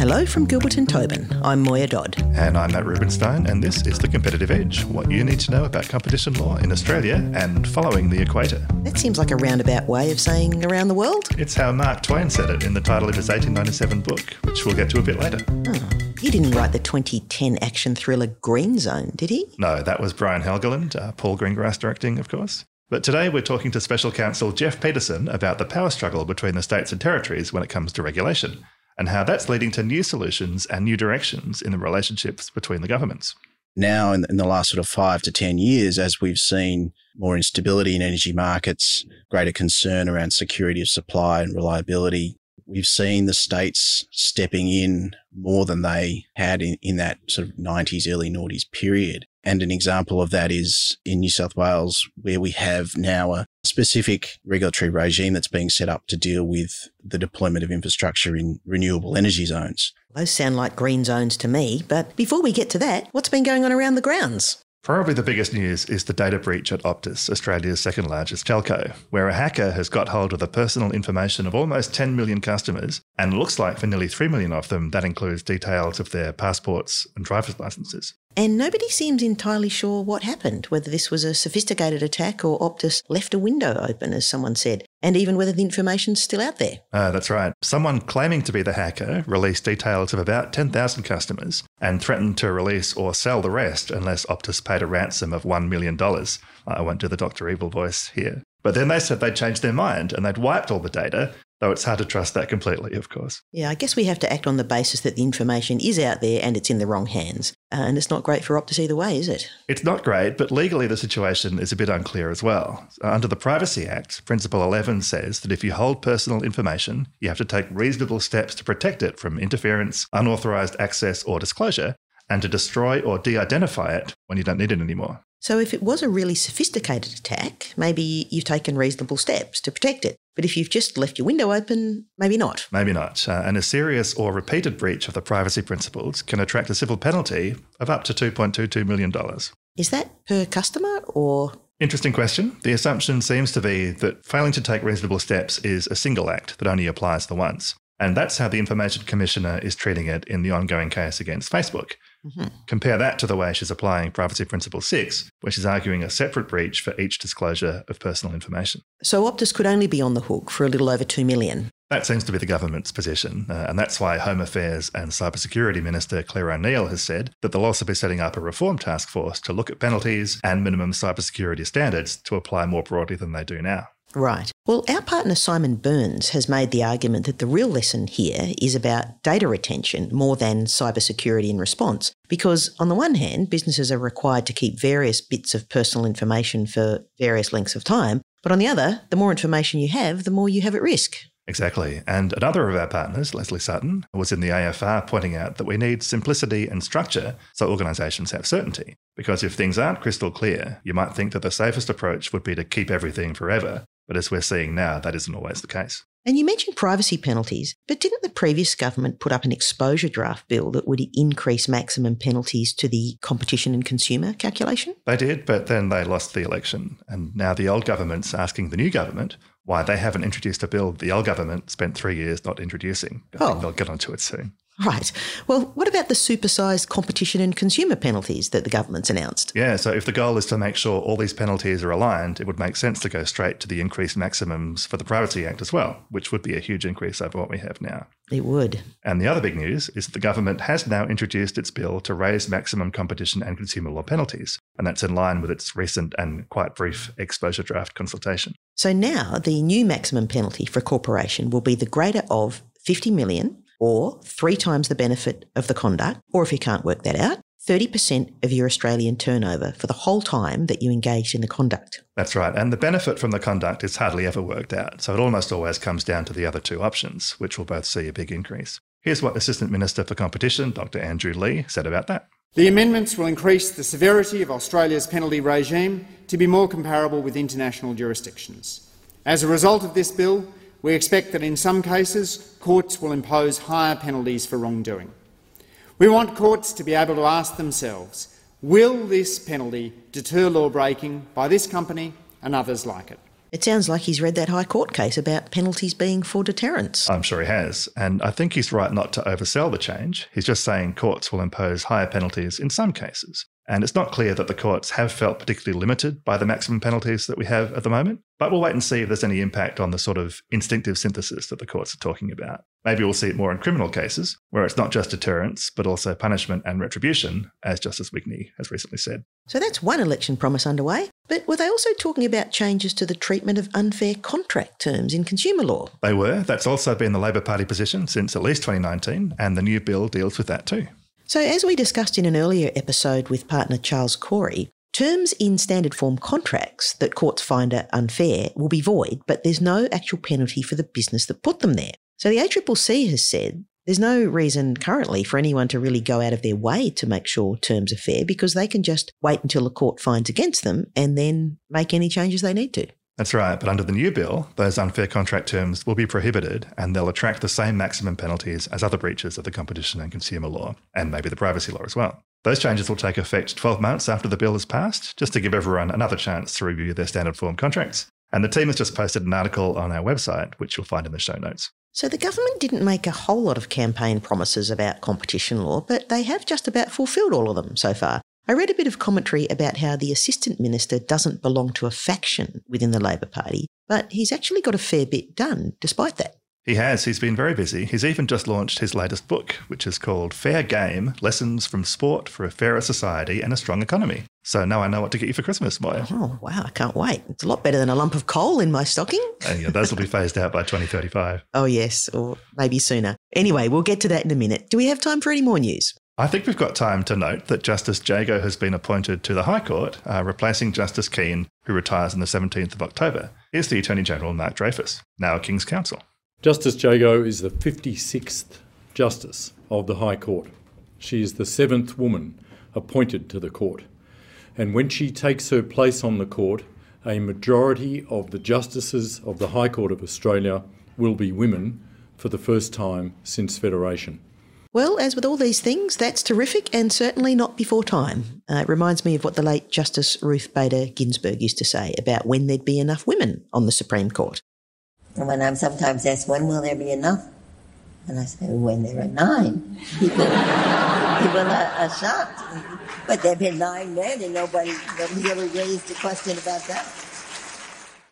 Hello from Gilbert and Tobin. I'm Moya Dodd. And I'm Matt Rubinstein, and this is The Competitive Edge what you need to know about competition law in Australia and following the equator. That seems like a roundabout way of saying around the world. It's how Mark Twain said it in the title of his 1897 book, which we'll get to a bit later. Oh, he didn't write the 2010 action thriller Green Zone, did he? No, that was Brian Helgeland, uh, Paul Greengrass directing, of course. But today we're talking to Special Counsel Geoff Petersen about the power struggle between the states and territories when it comes to regulation and how that's leading to new solutions and new directions in the relationships between the governments. Now, in, the last sort of five to 10 years, as we've seen more instability in energy markets, greater concern around security of supply and reliability, we've seen the states stepping in more than they had in, in that sort of 90s, early noughties period. And an example of that is in New South Wales, where we have now a specific regulatory regime that's being set up to deal with the deployment of infrastructure in renewable energy zones. Those sound like green zones to me, but before we get to that, what's been going on around the grounds? Probably the biggest news is the data breach at Optus, Australia's second largest telco, where a hacker has got hold of the personal information of almost 10 million customers, and looks like for nearly 3 million of them, that includes details of their passports and driver's licenses. And nobody seems entirely sure what happened, whether this was a sophisticated attack or Optus left a window open, as someone said, and even whether the information's still out there. Uh, that's right. Someone claiming to be the hacker released details of about 10,000 customers and threatened to release or sell the rest unless Optus paid a ransom of $1 million. I won't do the Dr. Evil voice here. But then they said they'd changed their mind and they'd wiped all the data Though it's hard to trust that completely, of course. Yeah, I guess we have to act on the basis that the information is out there and it's in the wrong hands. And it's not great for Optus either way, is it? It's not great, but legally the situation is a bit unclear as well. Uh, under the Privacy Act, Principle 11 says that if you hold personal information, you have to take reasonable steps to protect it from interference, unauthorized access, or disclosure, and to destroy or de identify it when you don't need it anymore. So, if it was a really sophisticated attack, maybe you've taken reasonable steps to protect it. But if you've just left your window open, maybe not. Maybe not. Uh, and a serious or repeated breach of the privacy principles can attract a civil penalty of up to $2.22 million. Is that per customer or? Interesting question. The assumption seems to be that failing to take reasonable steps is a single act that only applies the once. And that's how the Information Commissioner is treating it in the ongoing case against Facebook. Mm-hmm. Compare that to the way she's applying Privacy Principle 6, where she's arguing a separate breach for each disclosure of personal information. So Optus could only be on the hook for a little over 2 million. That seems to be the government's position, uh, and that's why Home Affairs and Cybersecurity Minister Claire O'Neil has said that they'll also be setting up a reform task force to look at penalties and minimum cybersecurity standards to apply more broadly than they do now. Right. Well, our partner Simon Burns has made the argument that the real lesson here is about data retention more than cybersecurity and response. Because, on the one hand, businesses are required to keep various bits of personal information for various lengths of time. But on the other, the more information you have, the more you have at risk. Exactly. And another of our partners, Lesley Sutton, was in the AFR pointing out that we need simplicity and structure so organisations have certainty. Because if things aren't crystal clear, you might think that the safest approach would be to keep everything forever. But as we're seeing now, that isn't always the case. And you mentioned privacy penalties, but didn't the previous government put up an exposure draft bill that would increase maximum penalties to the competition and consumer calculation? They did, but then they lost the election. And now the old government's asking the new government why they haven't introduced a bill the old government spent three years not introducing. I oh. they'll get onto it soon. Right. Well, what about the supersized competition and consumer penalties that the government's announced? Yeah, so if the goal is to make sure all these penalties are aligned, it would make sense to go straight to the increased maximums for the Privacy Act as well, which would be a huge increase over what we have now. It would. And the other big news is that the government has now introduced its bill to raise maximum competition and consumer law penalties, and that's in line with its recent and quite brief exposure draft consultation. So now the new maximum penalty for a corporation will be the greater of 50 million or three times the benefit of the conduct, or if you can't work that out, 30% of your Australian turnover for the whole time that you engaged in the conduct. That's right. And the benefit from the conduct is hardly ever worked out. So it almost always comes down to the other two options, which will both see a big increase. Here's what Assistant Minister for Competition, Dr. Andrew Leigh, said about that. The amendments will increase the severity of Australia's penalty regime to be more comparable with international jurisdictions. As a result of this bill, we expect that in some cases courts will impose higher penalties for wrongdoing. We want courts to be able to ask themselves, will this penalty deter law breaking by this company and others like it? It sounds like he's read that High Court case about penalties being for deterrence. I'm sure he has. And I think he's right not to oversell the change. He's just saying courts will impose higher penalties in some cases. And it's not clear that the courts have felt particularly limited by the maximum penalties that we have at the moment. But we'll wait and see if there's any impact on the sort of instinctive synthesis that the courts are talking about. Maybe we'll see it more in criminal cases, where it's not just deterrence, but also punishment and retribution, as Justice Wigney has recently said. So that's one election promise underway. But were they also talking about changes to the treatment of unfair contract terms in consumer law? They were. That's also been the Labor Party position since at least 2019, and the new bill deals with that too. So, as we discussed in an earlier episode with partner Charles Coorey, terms in standard form contracts that courts find are unfair will be void, but there's no actual penalty for the business that put them there. So, the ACCC has said there's no reason currently for anyone to really go out of their way to make sure terms are fair because they can just wait until a court finds against them and then make any changes they need to. That's right, but under the new bill, those unfair contract terms will be prohibited and they'll attract the same maximum penalties as other breaches of the competition and consumer law, and maybe the privacy law as well. Those changes will take effect 12 months after the bill is passed, just to give everyone another chance to review their standard form contracts. And the team has just posted an article on our website, which you'll find in the show notes. So the government didn't make a whole lot of campaign promises about competition law, but they have just about fulfilled all of them so far. I read a bit of commentary about how the Assistant Minister doesn't belong to a faction within the Labor Party, but he's actually got a fair bit done despite that. He has. He's been very busy. He's even just launched his latest book, which is called Fair Game Lessons from Sport for a Fairer Society and a Strong Economy. So now I know what to get you for Christmas, Moya. Oh, wow. I can't wait. It's a lot better than a lump of coal in my stocking. And uh, yeah, those will be phased out by 2035. oh, yes, or maybe sooner. Anyway, we'll get to that in a minute. Do we have time for any more news? I think we've got time to note that Justice Jagot has been appointed to the High Court, uh, replacing Justice Keane, who retires on the 17th of October. Is the Attorney General Mark Dreyfus, now a King's Counsel. Justice Jagot is the 56th Justice of the High Court. She is the seventh woman appointed to the court. And when she takes her place on the court, a majority of the justices of the High Court of Australia will be women for the first time since Federation. Well, as with all these things, that's terrific and certainly not before time. Uh, it reminds me of what the late Justice Ruth Bader Ginsburg used to say about when there'd be enough women on the Supreme Court. And when I'm sometimes asked, when will there be enough? And I say, when there are nine. People, people are, are shocked. But there have been nine men and nobody, nobody ever raised a question about that.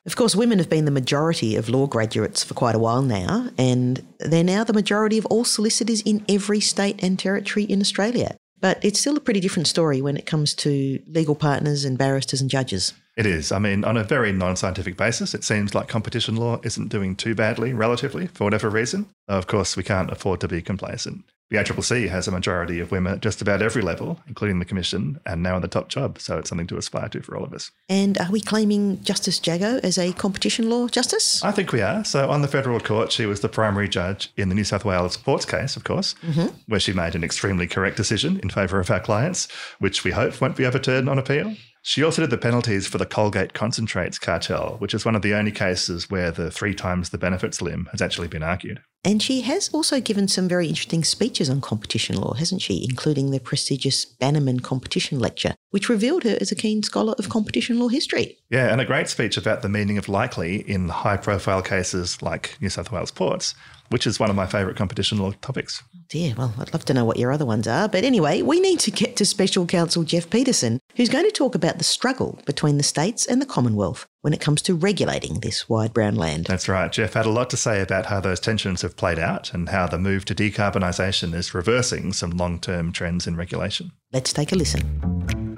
Of course, women have been the majority of law graduates for quite a while now, and they're now the majority of all solicitors in every state and territory in Australia. But it's still a pretty different story when it comes to legal partners and barristers and judges. It is. I mean, on a very non scientific basis, it seems like competition law isn't doing too badly, relatively, for whatever reason. Of course, we can't afford to be complacent. The ACCC has a majority of women at just about every level, including the Commission, and now in the top job. So it's something to aspire to for all of us. And are we claiming Justice Jagot as a competition law justice? I think we are. So on the federal court, she was the primary judge in the New South Wales ports case, of course, mm-hmm. where she made an extremely correct decision in favour of our clients, which we hope won't be overturned on appeal. She also did the penalties for the Colgate concentrates cartel, which is one of the only cases where the three times the benefits limb has actually been argued. And she has also given some very interesting speeches on competition law, hasn't she? Including the prestigious Bannerman Competition Lecture, which revealed her as a keen scholar of competition law history. Yeah, and a great speech about the meaning of likely in high profile cases like New South Wales ports which is one of my favourite competition law topics. Oh, dear, well, I'd love to know what your other ones are. But anyway, we need to get to Special Counsel Geoff Petersen, who's going to talk about the struggle between the states and the Commonwealth when it comes to regulating this wide brown land. That's right. Geoff had a lot to say about how those tensions have played out and how the move to decarbonisation is reversing some long term trends in regulation. Let's take a listen.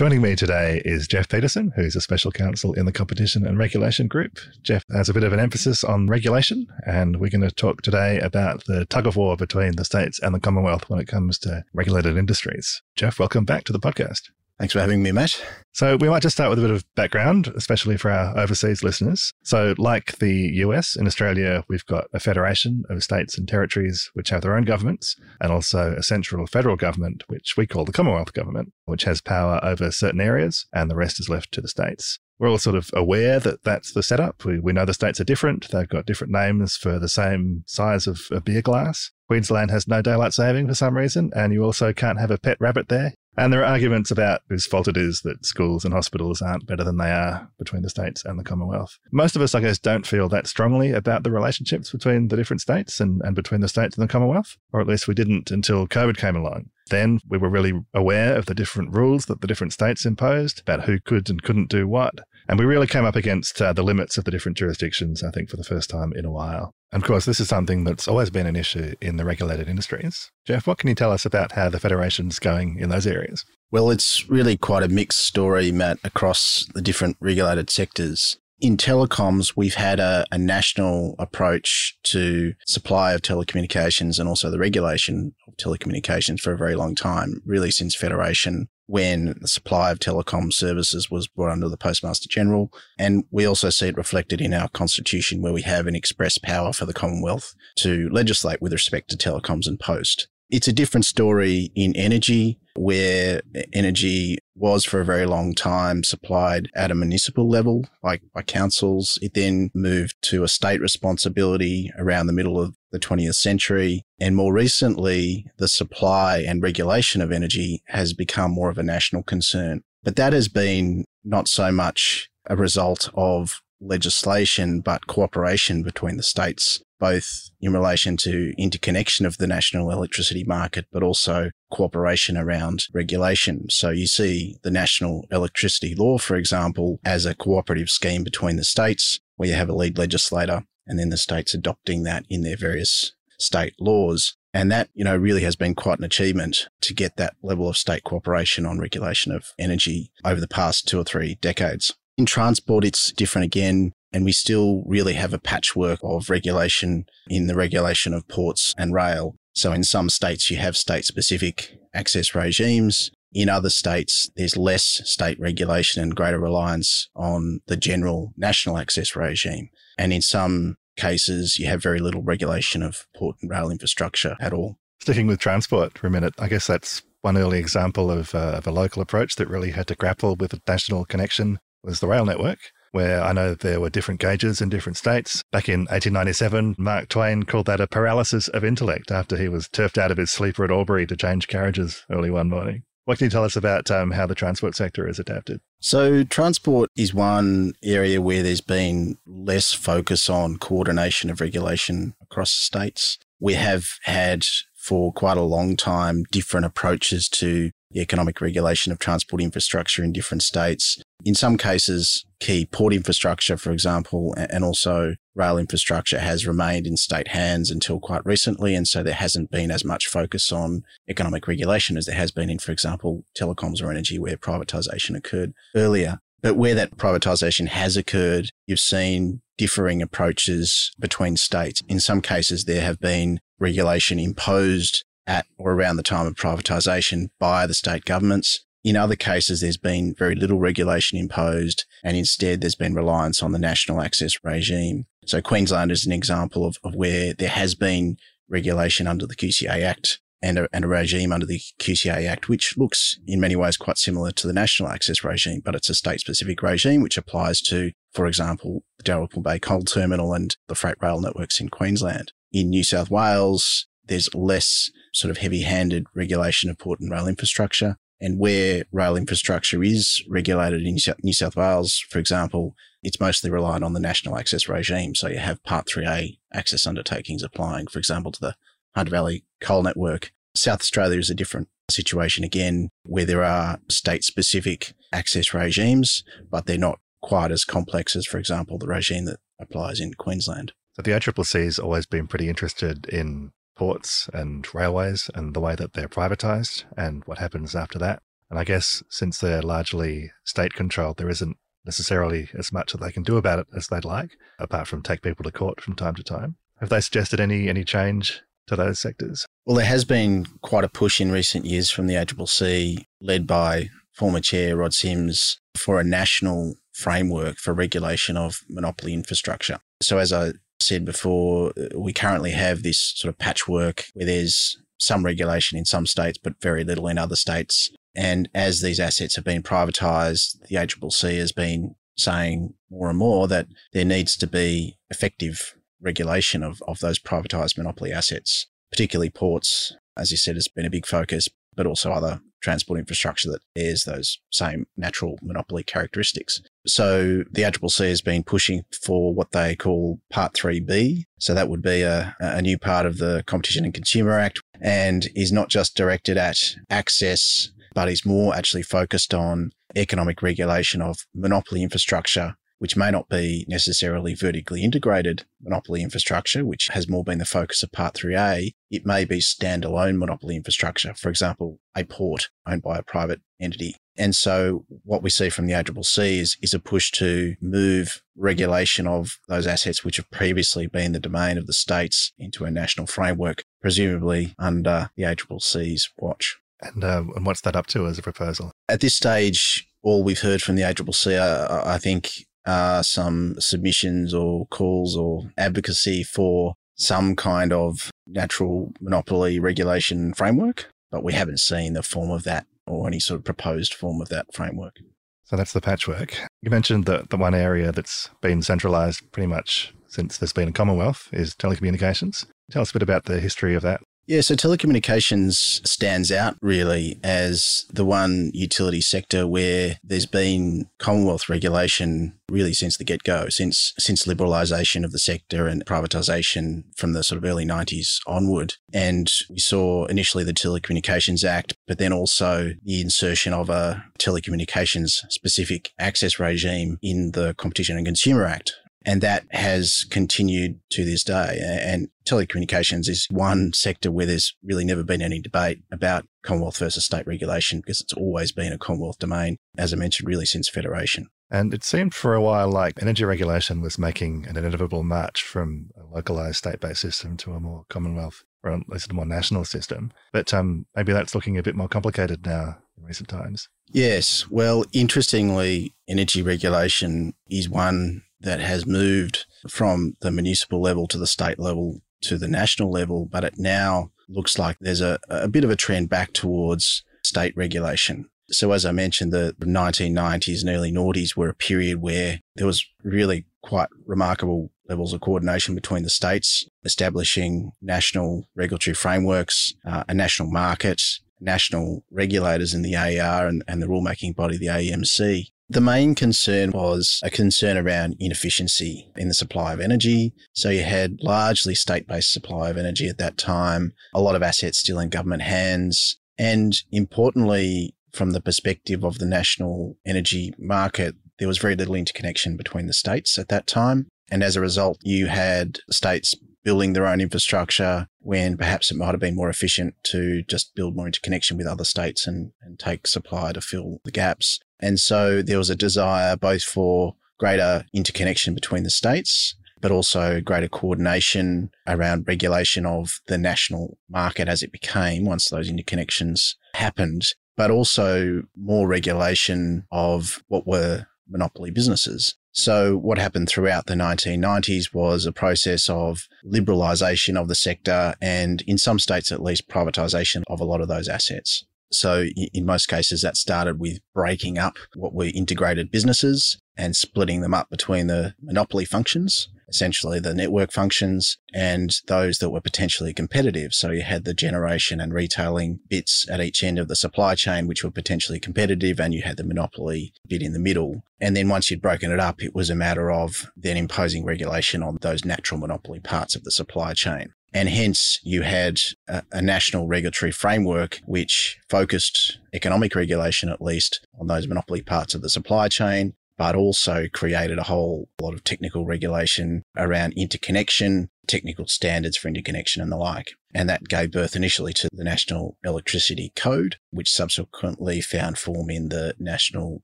Joining me today is Geoff Petersen, who's a special counsel in the Competition and Regulation Group. Geoff has a bit of an emphasis on regulation, and we're going to talk today about the tug of war between the states and the Commonwealth when it comes to regulated industries. Geoff, welcome back to the podcast. Thanks for having me, Matt. So, we might just start with a bit of background, especially for our overseas listeners. So, like the US, in Australia, we've got a federation of states and territories which have their own governments, and also a central federal government, which we call the Commonwealth Government, which has power over certain areas, and the rest is left to the states. We're all sort of aware that that's the setup. We, we know the states are different. They've got different names for the same size of a beer glass. Queensland has no daylight saving for some reason, and you also can't have a pet rabbit there. And there are arguments about whose fault it is that schools and hospitals aren't better than they are between the states and the Commonwealth. Most of us, I guess, don't feel that strongly about the relationships between the different states and, and between the states and the Commonwealth, or at least we didn't until COVID came along. Then we were really aware of the different rules that the different states imposed about who could and couldn't do what. And we really came up against uh, the limits of the different jurisdictions, I think, for the first time in a while. And of course, this is something that's always been an issue in the regulated industries. Geoff, what can you tell us about how the Federation's going in those areas? Well, it's really quite a mixed story, Matt, across the different regulated sectors. In telecoms, we've had a, a, national approach to supply of telecommunications and also the regulation of telecommunications for a very long time, really since Federation when the supply of telecom services was brought under the Postmaster General. And we also see it reflected in our constitution where we have an express power for the Commonwealth to legislate with respect to telecoms and post. It's a different story in energy, where energy was for a very long time supplied at a municipal level like by councils. It then moved to a state responsibility around the middle of the 20th century. And more recently, the supply and regulation of energy has become more of a national concern. But that has been not so much a result of legislation, but cooperation between the states both in relation to interconnection of the national electricity market, but also cooperation around regulation. So you see the national electricity law, for example, as a cooperative scheme between the states where you have a lead legislator and then the states adopting that in their various state laws. And that, you know, really has been quite an achievement to get that level of state cooperation on regulation of energy over the past two or three decades. In transport, it's different again. And we still really have a patchwork of regulation in the regulation of ports and rail. So in some states, you have state specific access regimes. In other states, there's less state regulation and greater reliance on the general national access regime. And in some cases, you have very little regulation of port and rail infrastructure at all. Sticking with transport for a minute, I guess that's one early example of, uh, of a local approach that really had to grapple with a national connection was the rail network where I know there were different gauges in different states. Back in 1897, Mark Twain called that a paralysis of intellect after he was turfed out of his sleeper at Albury to change carriages early one morning. What can you tell us about um, how the transport sector is adapted? So, transport is one area where there's been less focus on coordination of regulation across states. We have had for quite a long time different approaches to the economic regulation of transport infrastructure in different states. In some cases, key port infrastructure, for example, and also rail infrastructure has remained in state hands until quite recently. And so there hasn't been as much focus on economic regulation as there has been in, for example, telecoms or energy where privatization occurred earlier. But where that privatization has occurred, you've seen differing approaches between states. In some cases, there have been regulation imposed at or around the time of privatisation by the state governments. In other cases, there's been very little regulation imposed, and instead there's been reliance on the national access regime. So Queensland is an example of, of where there has been regulation under the QCA Act and a, and a regime under the QCA Act, which looks in many ways quite similar to the national access regime, but it's a state specific regime which applies to, for example, the Dalrymple Bay Coal Terminal and the freight rail networks in Queensland. In New South Wales, there's less sort of heavy handed regulation of port and rail infrastructure. And where rail infrastructure is regulated in New South Wales, for example, it's mostly reliant on the national access regime. So you have Part 3A access undertakings applying, for example, to the Hunter Valley Coal Network. South Australia is a different situation again, where there are state specific access regimes, but they're not quite as complex as, for example, the regime that applies in Queensland. So the ACCC has always been pretty interested in ports and railways and the way that they're privatized and what happens after that. And I guess since they're largely state controlled, there isn't necessarily as much that they can do about it as they'd like, apart from take people to court from time to time. Have they suggested any any change to those sectors? Well, there has been quite a push in recent years from the ACCC, led by former chair Rod Sims, for a national framework for regulation of monopoly infrastructure. So, as I said before, uh, we currently have this sort of patchwork where there's some regulation in some states, but very little in other states. And as these assets have been privatised, the ACCC has been saying more and more that there needs to be effective regulation of, of those privatised monopoly assets, particularly ports, as you said, has been a big focus, but also other transport infrastructure that bears those same natural monopoly characteristics. So the ACCC has been pushing for what they call Part 3B. So that would be a, a new part of the Competition and Consumer Act and is not just directed at access, but is more actually focused on economic regulation of monopoly infrastructure which may not be necessarily vertically integrated monopoly infrastructure, which has more been the focus of Part 3A. It may be standalone monopoly infrastructure, for example, a port owned by a private entity. And so what we see from the ACCC is, is a push to move regulation of those assets which have previously been the domain of the states into a national framework, presumably under the ACCC's watch. And, uh, and what's that up to as a proposal? At this stage, all we've heard from the ACCC, uh, I think, uh, some submissions or calls or advocacy for some kind of natural monopoly regulation framework, but we haven't seen the form of that or any sort of proposed form of that framework. So that's the patchwork. You mentioned that the one area that's been centralised pretty much since there's been a Commonwealth is telecommunications. Tell us a bit about the history of that. Yeah, so telecommunications stands out really as the one utility sector where there's been Commonwealth regulation really since the get go, since since liberalisation of the sector and privatisation from the sort of early 90s onward. And we saw initially the Telecommunications Act, but then also the insertion of a telecommunications specific access regime in the Competition and Consumer Act. And that has continued to this day. And telecommunications is one sector where there's really never been any debate about Commonwealth versus state regulation because it's always been a Commonwealth domain, as I mentioned, really since Federation. And it seemed for a while like energy regulation was making an inevitable march from a localized state based system to a more Commonwealth or at least a more national system. But um, maybe that's looking a bit more complicated now in recent times. Yes. Well, interestingly, energy regulation is one that has moved from the municipal level to the state level to the national level, but it now looks like there's a, a bit of a trend back towards state regulation. So, as I mentioned, the 1990s and early noughties were a period where there was really quite remarkable levels of coordination between the states, establishing national regulatory frameworks, uh, a national market, national regulators in the AER and, and the rulemaking body, the AEMC. The main concern was a concern around inefficiency in the supply of energy. So you had largely state based supply of energy at that time, a lot of assets still in government hands. And importantly, from the perspective of the national energy market, there was very little interconnection between the states at that time. And as a result, you had states building their own infrastructure when perhaps it might have been more efficient to just build more interconnection with other states and, and take supply to fill the gaps. And so there was a desire both for greater interconnection between the states, but also greater coordination around regulation of the national market as it became once those interconnections happened, but also more regulation of what were monopoly businesses. So what happened throughout the 1990s was a process of liberalisation of the sector and in some states at least privatisation of a lot of those assets. So in most cases, that started with breaking up what were integrated businesses and splitting them up between the monopoly functions, essentially the network functions and those that were potentially competitive. So you had the generation and retailing bits at each end of the supply chain, which were potentially competitive, and you had the monopoly bit in the middle. And then once you'd broken it up, it was a matter of then imposing regulation on those natural monopoly parts of the supply chain. And hence you had a, a, national regulatory framework which focused economic regulation, at least, on those monopoly parts of the supply chain, but also created a whole lot of technical regulation around interconnection, technical standards for interconnection and the like. And that gave birth initially to the National Electricity Code, which subsequently found form in the National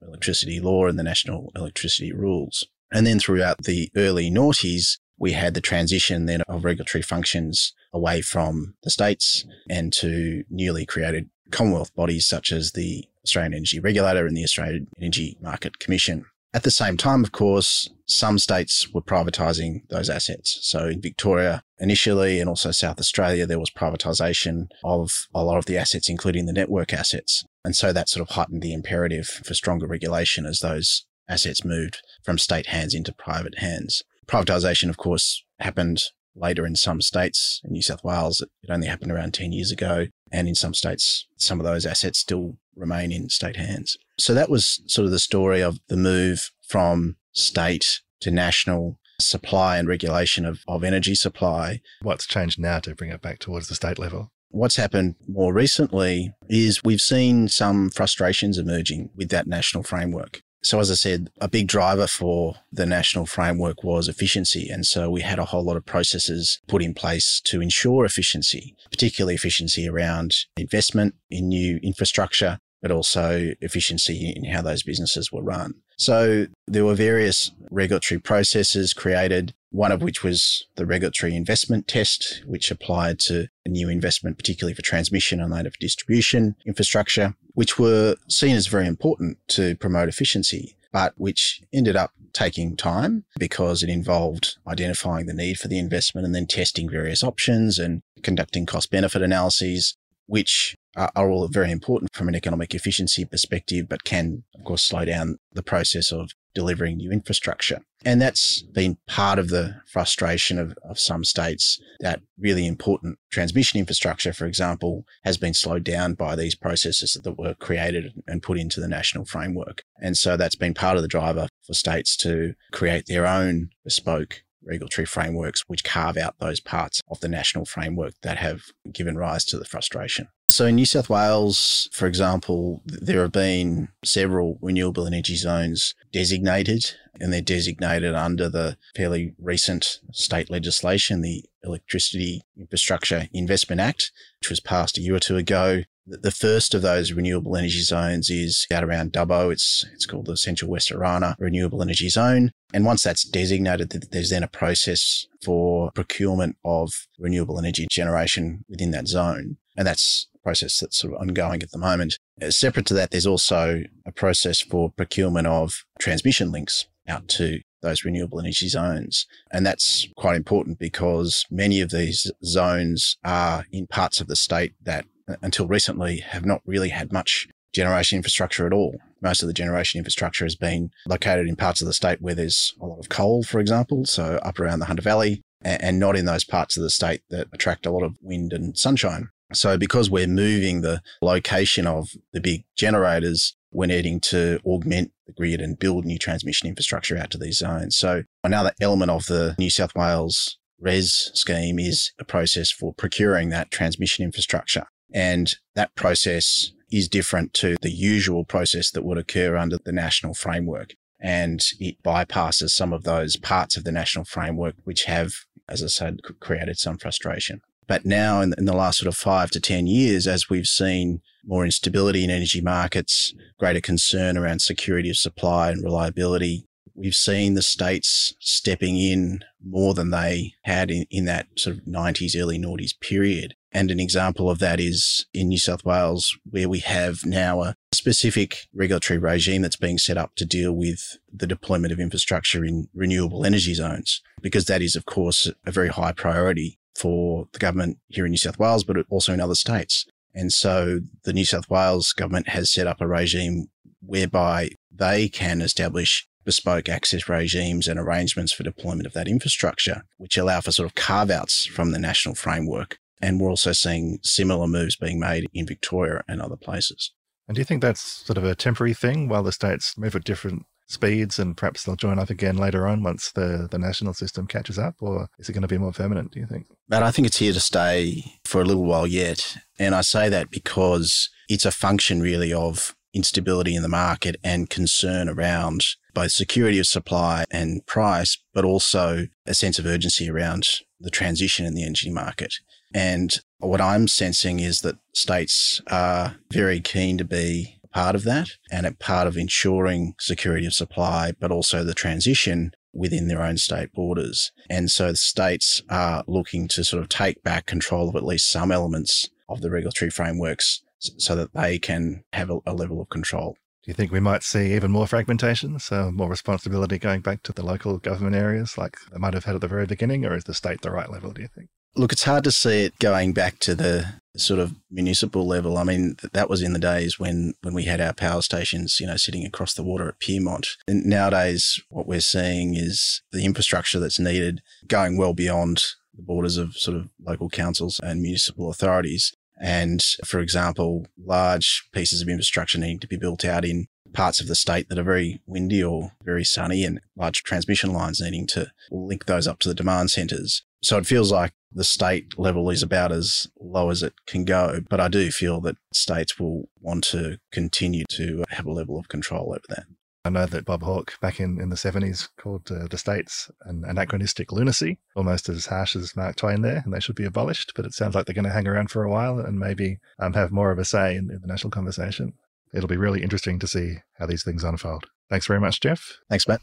Electricity Law and the National Electricity Rules. And then throughout the early noughties, we had the transition then of regulatory functions away from the states and to newly created Commonwealth bodies such as the Australian Energy Regulator and the Australian Energy Market Commission. At the same time, of course, some states were privatising those assets. So in Victoria initially and also South Australia, there was privatisation of a lot of the assets, including the network assets. And so that sort of heightened the imperative for stronger regulation as those assets moved from state hands into private hands privatisation, of course, happened later in some states. In New South Wales, it only happened around 10 years ago. And in some states, some of those assets still remain in state hands. So that was sort of the story of the move from state to national supply and regulation of, of energy supply. What's changed now to bring it back towards the state level? What's happened more recently is we've seen some frustrations emerging with that national framework. So, as I said, a big driver for the national framework was efficiency. And so we had a whole lot of processes put in place to ensure efficiency, particularly efficiency around investment in new infrastructure, but also efficiency in how those businesses were run. So there were various regulatory processes created, one of which was the regulatory investment test, which applied to new investment, particularly for transmission and later for distribution infrastructure, which were seen as very important to promote efficiency, but which ended up taking time because it involved identifying the need for the investment and then testing various options and conducting cost benefit analyses, which are, all very important from an economic efficiency perspective, but can, of course, slow down the process of delivering new infrastructure. And that's been part of the frustration of, of some states that really important transmission infrastructure, for example, has been slowed down by these processes that were created and put into the national framework. And so that's been part of the driver for states to create their own bespoke regulatory frameworks which carve out those parts of the national framework that have given rise to the frustration. So in New South Wales, for example, there have been several renewable energy zones designated, and they're designated under the fairly recent state legislation, the Electricity Infrastructure Investment Act, which was passed a year or two ago. The first of those renewable energy zones is out around Dubbo. It's it's called the Central West Orana Renewable Energy Zone. And once that's designated, there's then a process for procurement of renewable energy generation within that zone. And that's a process that's sort of ongoing at the moment. Uh, separate to that, there's also a process for procurement of transmission links out to those renewable energy zones. And that's quite important because many of these zones are in parts of the state that until recently have not really had much generation infrastructure at all. Most of the generation infrastructure has been located in parts of the state where there's a lot of coal, for example, so up around the Hunter Valley, and not in those parts of the state that attract a lot of wind and sunshine. So, because we're moving the location of the big generators, we're needing to augment the grid and build new transmission infrastructure out to these zones. So, another element of the New South Wales REZ scheme is a process for procuring that transmission infrastructure. And that process is different to the usual process that would occur under the national framework. And it bypasses some of those parts of the national framework, which have, as I said, created some frustration. But now, in, the last sort of five to 10 years, as we've seen more instability in energy markets, greater concern around security of supply and reliability, we've seen the states stepping in more than they had in, in that sort of 90s, early noughties period. And an example of that is in New South Wales, where we have now a specific regulatory regime that's being set up to deal with the deployment of infrastructure in renewable energy zones, because that is, of course, a very high priority for the government here in New South Wales, but also in other states. And so the New South Wales government has set up a regime whereby they can establish bespoke access regimes and arrangements for deployment of that infrastructure, which allow for sort of carve outs from the national framework. And we're also seeing similar moves being made in Victoria and other places. And do you think that's sort of a temporary thing while the states move at different speeds and perhaps they'll join up again later on once the, the national system catches up? Or is it going to be more permanent, do you think? But I think it's here to stay for a little while yet. And I say that because it's a function really of instability in the market and concern around both security of supply and price, but also a sense of urgency around the transition in the energy market. And what I'm sensing is that states are very keen to be part of that and a part of ensuring security of supply, but also the transition within their own state borders. And so the states are looking to sort of take back control of at least some elements of the regulatory frameworks so that they can have a, a level of control. Do you think we might see even more fragmentation, so more responsibility going back to the local government areas like they might have had at the very beginning, or is the state the right level, do you think? Look, it's hard to see it going back to the sort of municipal level. I mean, that was in the days when, when we had our power stations, you know, sitting across the water at Pyrmont. And nowadays, what we're seeing is the infrastructure that's needed going well beyond the borders of sort of local councils and municipal authorities. And for example, large pieces of infrastructure needing to be built out in parts of the state that are very windy or very sunny and large transmission lines needing to link those up to the demand centres. So it feels like the state level is about as low as it can go. But I do feel that states will want to continue to have a level of control over that. I know that Bob Hawke back in, in the 70s called uh, the states an anachronistic lunacy, almost as harsh as Mark Twain there, and they should be abolished. But it sounds like they're going to hang around for a while and maybe um, have more of a say in, in the national conversation. It'll be really interesting to see how these things unfold. Thanks very much, Geoff. Thanks, Matt.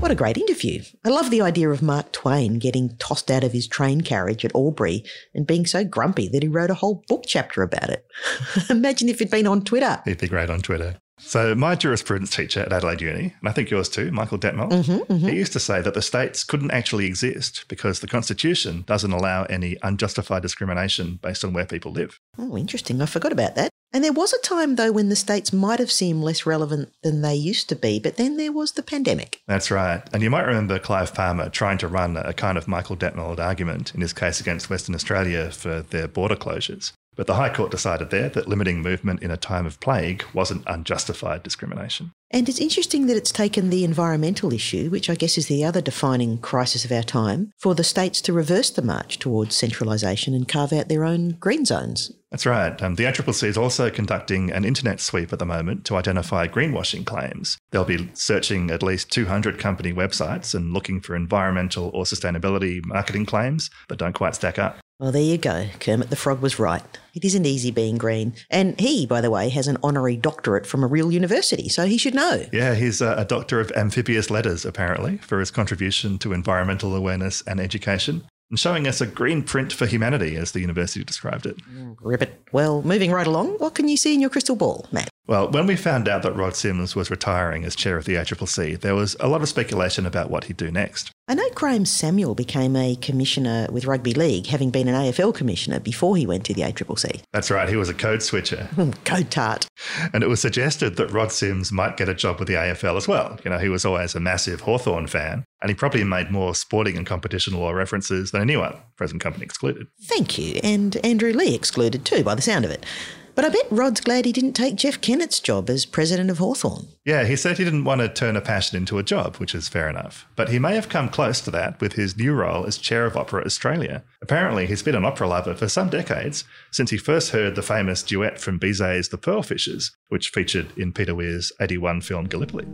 What a great interview. I love the idea of Mark Twain getting tossed out of his train carriage at Albury and being so grumpy that he wrote a whole book chapter about it. Imagine if it'd been on Twitter. He'd be great on Twitter. So, my jurisprudence teacher at Adelaide Uni, and I think yours too, Michael Detmold, mm-hmm, mm-hmm. he used to say that the states couldn't actually exist because the Constitution doesn't allow any unjustified discrimination based on where people live. Oh, interesting. I forgot about that. And there was a time, though, when the states might have seemed less relevant than they used to be, but then there was the pandemic. That's right. And you might remember Clive Palmer trying to run a kind of Michael Detmold argument in his case against Western Australia for their border closures. But the High Court decided there that limiting movement in a time of plague wasn't unjustified discrimination. And it's interesting that it's taken the environmental issue, which I guess is the other defining crisis of our time, for the states to reverse the march towards centralisation and carve out their own green zones. That's right. Um, the ACCC is also conducting an internet sweep at the moment to identify greenwashing claims. They'll be searching at least 200 company websites and looking for environmental or sustainability marketing claims that don't quite stack up. Well, there you go. Kermit the Frog was right. It isn't easy being green. And he, by the way, has an honorary doctorate from a real university, so he should know. Yeah, he's a, doctor of amphibious letters, apparently, for his contribution to environmental awareness and education and showing us a green print for humanity, as the university described it. Mm, Ribbit. Well, moving right along, what can you see in your crystal ball, Matt? Well, when we found out that Rod Sims was retiring as chair of the ACCC, there was a lot of speculation about what he'd do next. I know Graeme Samuel became a commissioner with Rugby League, having been an AFL commissioner before he went to the ACCC. That's right, he was a code switcher. Hmm, code tart. And it was suggested that Rod Sims might get a job with the AFL as well. You know, he was always a massive Hawthorn fan, and he probably made more sporting and competition law references than anyone, present company excluded. Thank you, and Andrew Leigh excluded too, by the sound of it. But I bet Rod's glad he didn't take Jeff Kennett's job as president of Hawthorn. Yeah, he said he didn't want to turn a passion into a job, which is fair enough. But he may have come close to that with his new role as chair of Opera Australia. Apparently, he's been an opera lover for some decades, since he first heard the famous duet from Bizet's The Pearl Fishers, which featured in Peter Weir's 81 film Gallipoli.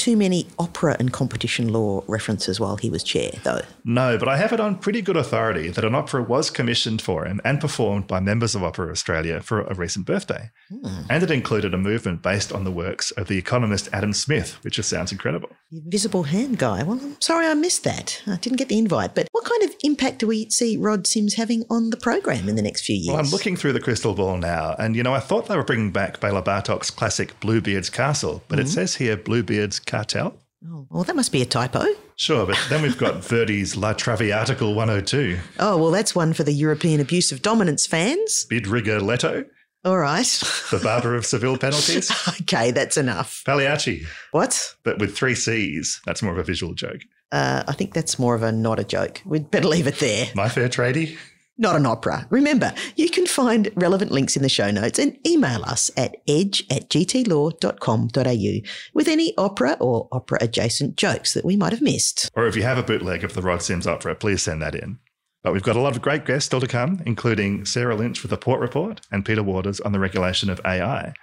Too many opera and competition law references while he was chair, though. No, but I have it on pretty good authority that an opera was commissioned for him and performed by members of Opera Australia for a recent birthday. Hmm. And it included a movement based on the works of the economist Adam Smith, which just sounds incredible. The invisible hand guy. Well, I'm sorry I missed that. I didn't get the invite. But what kind of impact do we see Rod Sims having on the program in the next few years? Well, I'm looking through the crystal ball now, and you know, I thought they were bringing back Bela Bartok's classic Bluebeard's Castle, but mm-hmm. it says here Bluebeard's Cartel. Oh, well, that must be a typo. Sure, but then we've got Verdi's La Traviatical 102. Oh, well, that's one for the European abuse of dominance fans. Bid Rigoletto. All right. the Barber of Seville penalties. okay, that's enough. Pagliacci. What? But with three C's. That's more of a visual joke. Uh, I think that's more of a not a joke. We'd better leave it there. My fair tradie not an opera. Remember, you can find relevant links in the show notes and email us at edge at gtlaw.com.au with any opera or opera adjacent jokes that we might have missed. Or if you have a bootleg of the Rod Sims opera, please send that in. But we've got a lot of great guests still to come, including Sarah Lynch with the Port Report and Peter Waters on the regulation of AI.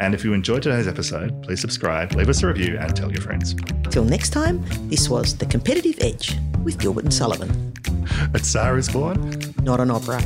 And if you enjoyed today's episode, please subscribe, leave us a review, and tell your friends. Till next time, this was The Competitive Edge with Gilbert and Sullivan. A Tsar is Born? Not an opera.